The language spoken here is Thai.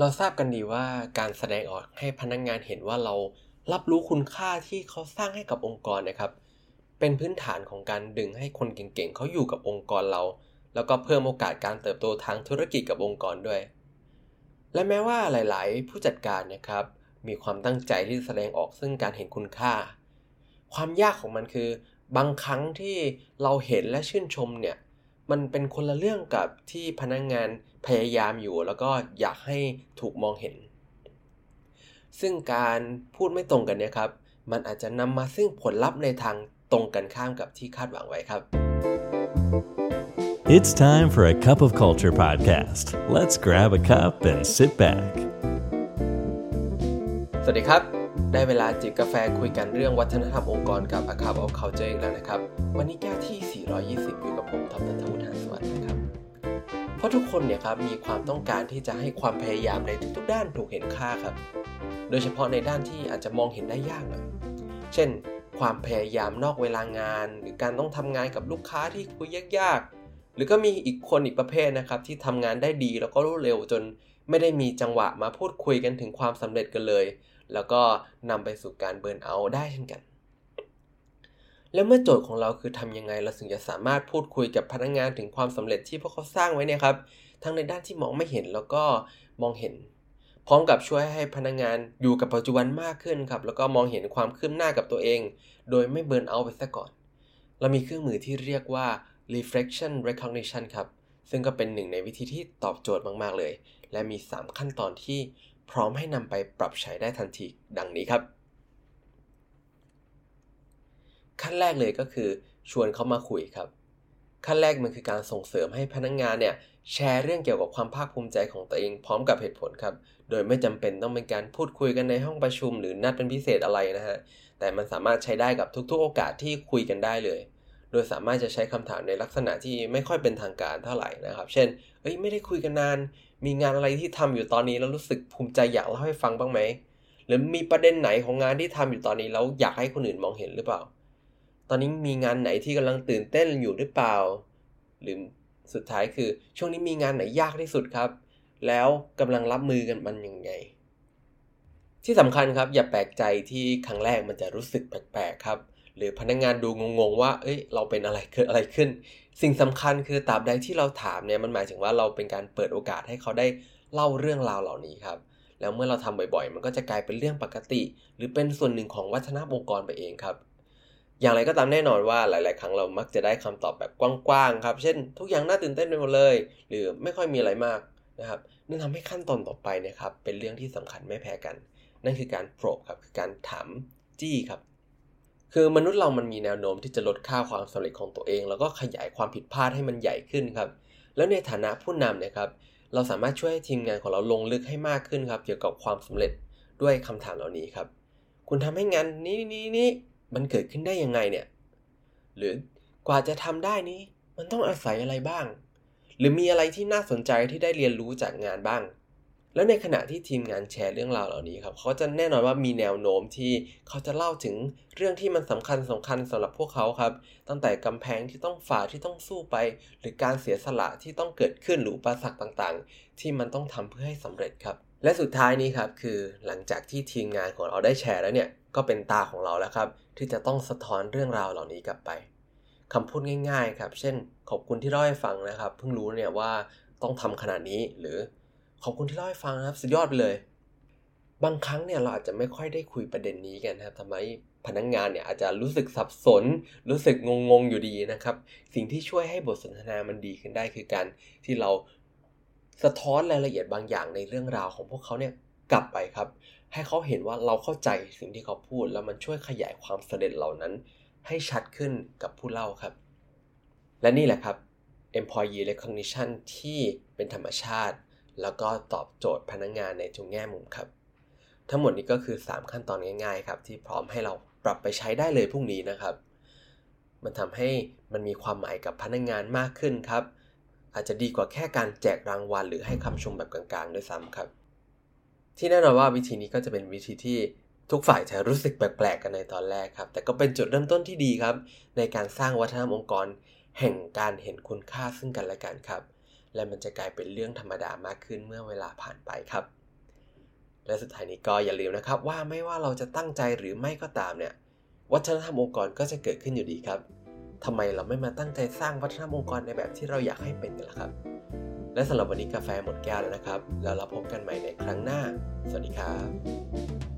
เราทราบกันดีว่าการแสดงออกให้พนักงงานเห็นว่าเรารับรู้คุณค่าที่เขาสร้างให้กับองค์กรนะครับ เป็นพื้นฐานของการดึงให้คนเก่งๆเขาอยู่กับองค์กรเรา แล้วก็เพิ่มโอกาสการเติบโตทางธุรกิจกับองค์กรด้วย และแม้ว่าหลายๆ ผู้จัดการนะครับ มีความตั้งใจที่จะแสดงออกซึ่งการเห็นคุณค่า ความยากของมันคือบางครั้งที่เราเห็นและชื่นชมเนี่ย มันเป็นคนละเรื่องกับที่พนักงงานพยายามอยู่ แล้วก็อยากให้ถูกมองเห็น ซึ่งการพูดไม่ตรงกันเนี่ยครับ มันอาจจะนำมาซึ่งผลลัพธ์ในทางตรงกันข้ามกับที่คาดหวังไว้ครับ It's time for a cup of culture podcast. Let's grab a cup and sit back. สวัสดีครับ ได้เวลาจิบกาแฟคุยกันเรื่องวัฒนธรรมองค์กรกับ A Cup of Culture อีกแล้วนะครับ วันนี้แก้วที่ 420 อยู่กับผมทอปตันทูนหาสวัสดีครับ เพราะทุกคนเนี่ยครับมีความต้องการที่จะให้ความพยายามในทุกๆ ด้านถูกเห็นค่าครับ โดยเฉพาะในด้านที่อาจจะมองเห็นได้ยากหน่อย เช่น ความพยายามนอกเวลางาน หรือการต้องทำงานกับลูกค้าที่คุยยากๆ หรือก็มีอีกคนอีกประเภทนะครับที่ทำงานได้ดีแล้วก็รวดเร็วจนไม่ได้มีจังหวะมาพูดคุยกันถึงความสำเร็จกันเลย แล้วก็นำไปสู่การเบิร์นเอาท์ได้เช่นกัน แล้วเมื่อโจทย์ของเราคือทำยังไงเราถึงจะสามารถพูดคุยกับพนักงงานถึงความสำเร็จที่พวกเขาสร้างไว้เนี่ยครับ ทั้งในด้านที่มองไม่เห็นแล้วก็มองเห็น พร้อมกับช่วยให้พนักงงานอยู่กับปัจจุบันมากขึ้นครับ แล้วก็มองเห็นความคืบหน้ากับตัวเอง โดยไม่เบิร์นเอาท์ไปซะก่อน เรามีเครื่องมือที่เรียกว่า reflection recognition ครับซึ่งก็เป็นหนึ่งในวิธีที่ตอบโจทย์มาก ๆ เลย และมี 3 ขั้นตอนที่ พร้อมให้นำไปปรับใช้ได้ทันทีดังนี้ครับ ขั้นแรกเลยก็คือชวนเขามาคุยครับ ขั้นแรกมันคือการส่งเสริมให้พนักงงานเนี่ยแชร์เรื่องเกี่ยวกับความภาคภูมิใจของตัวเองพร้อมกับเหตุผลครับ โดยไม่จำเป็นต้องเป็นการพูดคุยกันในห้องประชุม หรือนัดเป็นพิเศษอะไรนะฮะ แต่มันสามารถใช้ได้กับทุกๆ โอกาสที่คุยกันได้เลย โดยสามารถจะใช้คำถามในลักษณะที่ไม่ค่อยเป็นทางการเท่าไหร่นะครับ เช่น เอ้ยไม่ได้คุยกันนาน มีงานอะไรที่ทำอยู่ตอนนี้แล้วรู้สึกภูมิใจอยากเล่าให้ฟังบ้างไหม หรือมีประเด็นไหนของงานที่ทำอยู่ตอนนี้แล้วอยากให้คนอื่นมองเห็นหรือเปล่า ตอนนี้มีงานไหนที่กำลังตื่นเต้นอยู่หรือเปล่า หรือสุดท้ายคือ ช่วงนี้มีงานไหนยากที่สุดครับ แล้วกำลังรับมือกันมันยังไง ที่สำคัญครับอย่าแปลกใจที่ครั้งแรกมันจะรู้สึกแปลกๆครับ หรือพนักงงานดูงงๆว่า เอ้ย เราเป็นอะไรเกิดอะไรขึ้น สิ่งสำคัญคือตราบใดที่เราถามเนี่ยมันหมายถึงว่าเราเป็นการเปิดโอกาสให้เขาได้เล่าเรื่องราวเหล่านี้ครับ แล้วเมื่อเราทำบ่อยๆ มันก็จะกลายเป็นเรื่องปกติ หรือเป็นส่วนหนึ่งของวัฒนธรรมองค์กรไปเองครับ อย่างไรก็ตามแน่นอนว่าหลาย ๆ ครั้งเรามักจะได้คำตอบแบบกว้างๆครับ เช่น ทุกอย่างน่าตื่นเต้นไปหมดเลย หรือไม่ค่อยมีอะไรมากนะครับนั่นทำให้ขั้นตอนต่อไปนะครับเป็นเรื่องที่สำคัญไม่แพ้กัน นั่นคือการโปรบครับคือการถามจี้ครับ คือมนุษย์เรามันมีแนวโน้มที่จะลดค่าความสำเร็จของตัวเอง แล้วก็ขยายความผิดพลาดให้มันใหญ่ขึ้นครับ แล้วในฐานะผู้นำเนี่ยครับ เราสามารถช่วยทีมงานของเราลงลึกให้มากขึ้นครับ เกี่ยวกับความสำเร็จด้วยคำถามเหล่านี้ครับ คุณทำให้งานนี้นี้นี้มันเกิดขึ้นได้ยังไงเนี่ย หรือกว่าจะทำได้นี้ มันต้องอาศัยอะไรบ้าง หรือมีอะไรที่น่าสนใจที่ได้เรียนรู้จากงานบ้าง แล้วในขณะที่ทีมงานแชร์เรื่องราวเหล่านี้ครับเขาจะแน่นอนว่ามีแนวโน้มที่เขาจะเล่าถึงเรื่องที่มันสำคัญสำคัญสำหรับพวกเขาครับ ตั้งแต่กำแพงที่ต้องฝ่าที่ต้องสู้ไป หรือการเสียสละที่ต้องเกิดขึ้นหรืออุปสรรคต่างๆ ที่มันต้องทำเพื่อให้สำเร็จครับ และสุดท้ายนี้ครับคือหลังจากที่ทีมงานของเราได้แชร์แล้วเนี่ยก็เป็นตาของเราแล้วครับ ที่จะต้องสะท้อนเรื่องราวเหล่านี้กลับไปคำพูดง่าย ๆ ครับ เช่น ขอบคุณที่เล่าให้ฟังนะครับ เพิ่งรู้เนี่ยว่าต้องทำขนาดนี้หรือ ขอบคุณที่เล่าให้ฟังนะครับ สุดยอดไปเลย บางครั้งเนี่ยเราอาจจะไม่ค่อยได้คุยประเด็นนี้กันครับทำไมพนักงงานเนี่ยอาจจะรู้สึกสับสน รู้สึกงงๆอยู่ดีนะครับ สิ่งที่ช่วยให้บทสนทนามันดีขึ้นได้คือการที่เราสะท้อนรายละเอียดบางอย่างในเรื่องราวของพวกเขาเนี่ยกลับไปครับ ให้เขาเห็นว่าเราเข้าใจสิ่งที่เขาพูด แล้วมันช่วยขยายความสำเร็จเหล่านั้น ให้ชัดขึ้นกับผู้เล่าครับ และนี่แหละครับ employee recognition ที่เป็นธรรมชาติ แล้วก็ตอบโจทย์พนักงงานในทุกแง่มุมครับ ทั้งหมดนี้ก็คือ 3 ขั้นตอนง่ายๆครับที่พร้อมให้เราปรับไปใช้ได้เลยพรุ่งนี้นะครับ มันทำให้มันมีความหมายกับพนักงงานมากขึ้นครับ อาจจะดีกว่าแค่การแจกรางวัล หรือให้คำชมแบบกลางๆ ด้วยซ้ำครับ ที่แน่นอนว่าวิธีนี้ก็จะเป็นวิธีที่ทุกฝ่ายจะรู้สึกแปลกๆกันในตอนแรกครับ แต่ก็เป็นจุดเริ่มต้นที่ดีครับ ในการสร้างวัฒนธรรมองค์กร แห่งการเห็นคุณค่าซึ่งกันและกันครับ และมันจะกลายเป็นเรื่องธรรมดามากขึ้นเมื่อเวลาผ่านไปครับ และสุดท้ายนี้ก็อย่าลืมนะครับว่าไม่ว่าเราจะตั้งใจหรือไม่ก็ตามเนี่ยวัฒนธรรมองค์กรก็จะเกิดขึ้นอยู่ดีครับทำไมเราไม่มาตั้งใจสร้างวัฒนธรรมองค์กรในแบบที่เราอยากให้เป็นกันล่ะครับ และสำหรับวันนี้กาแฟหมดแก้วแล้วนะครับ แล้วเราพบกันใหม่ในครั้งหน้า สวัสดีครับ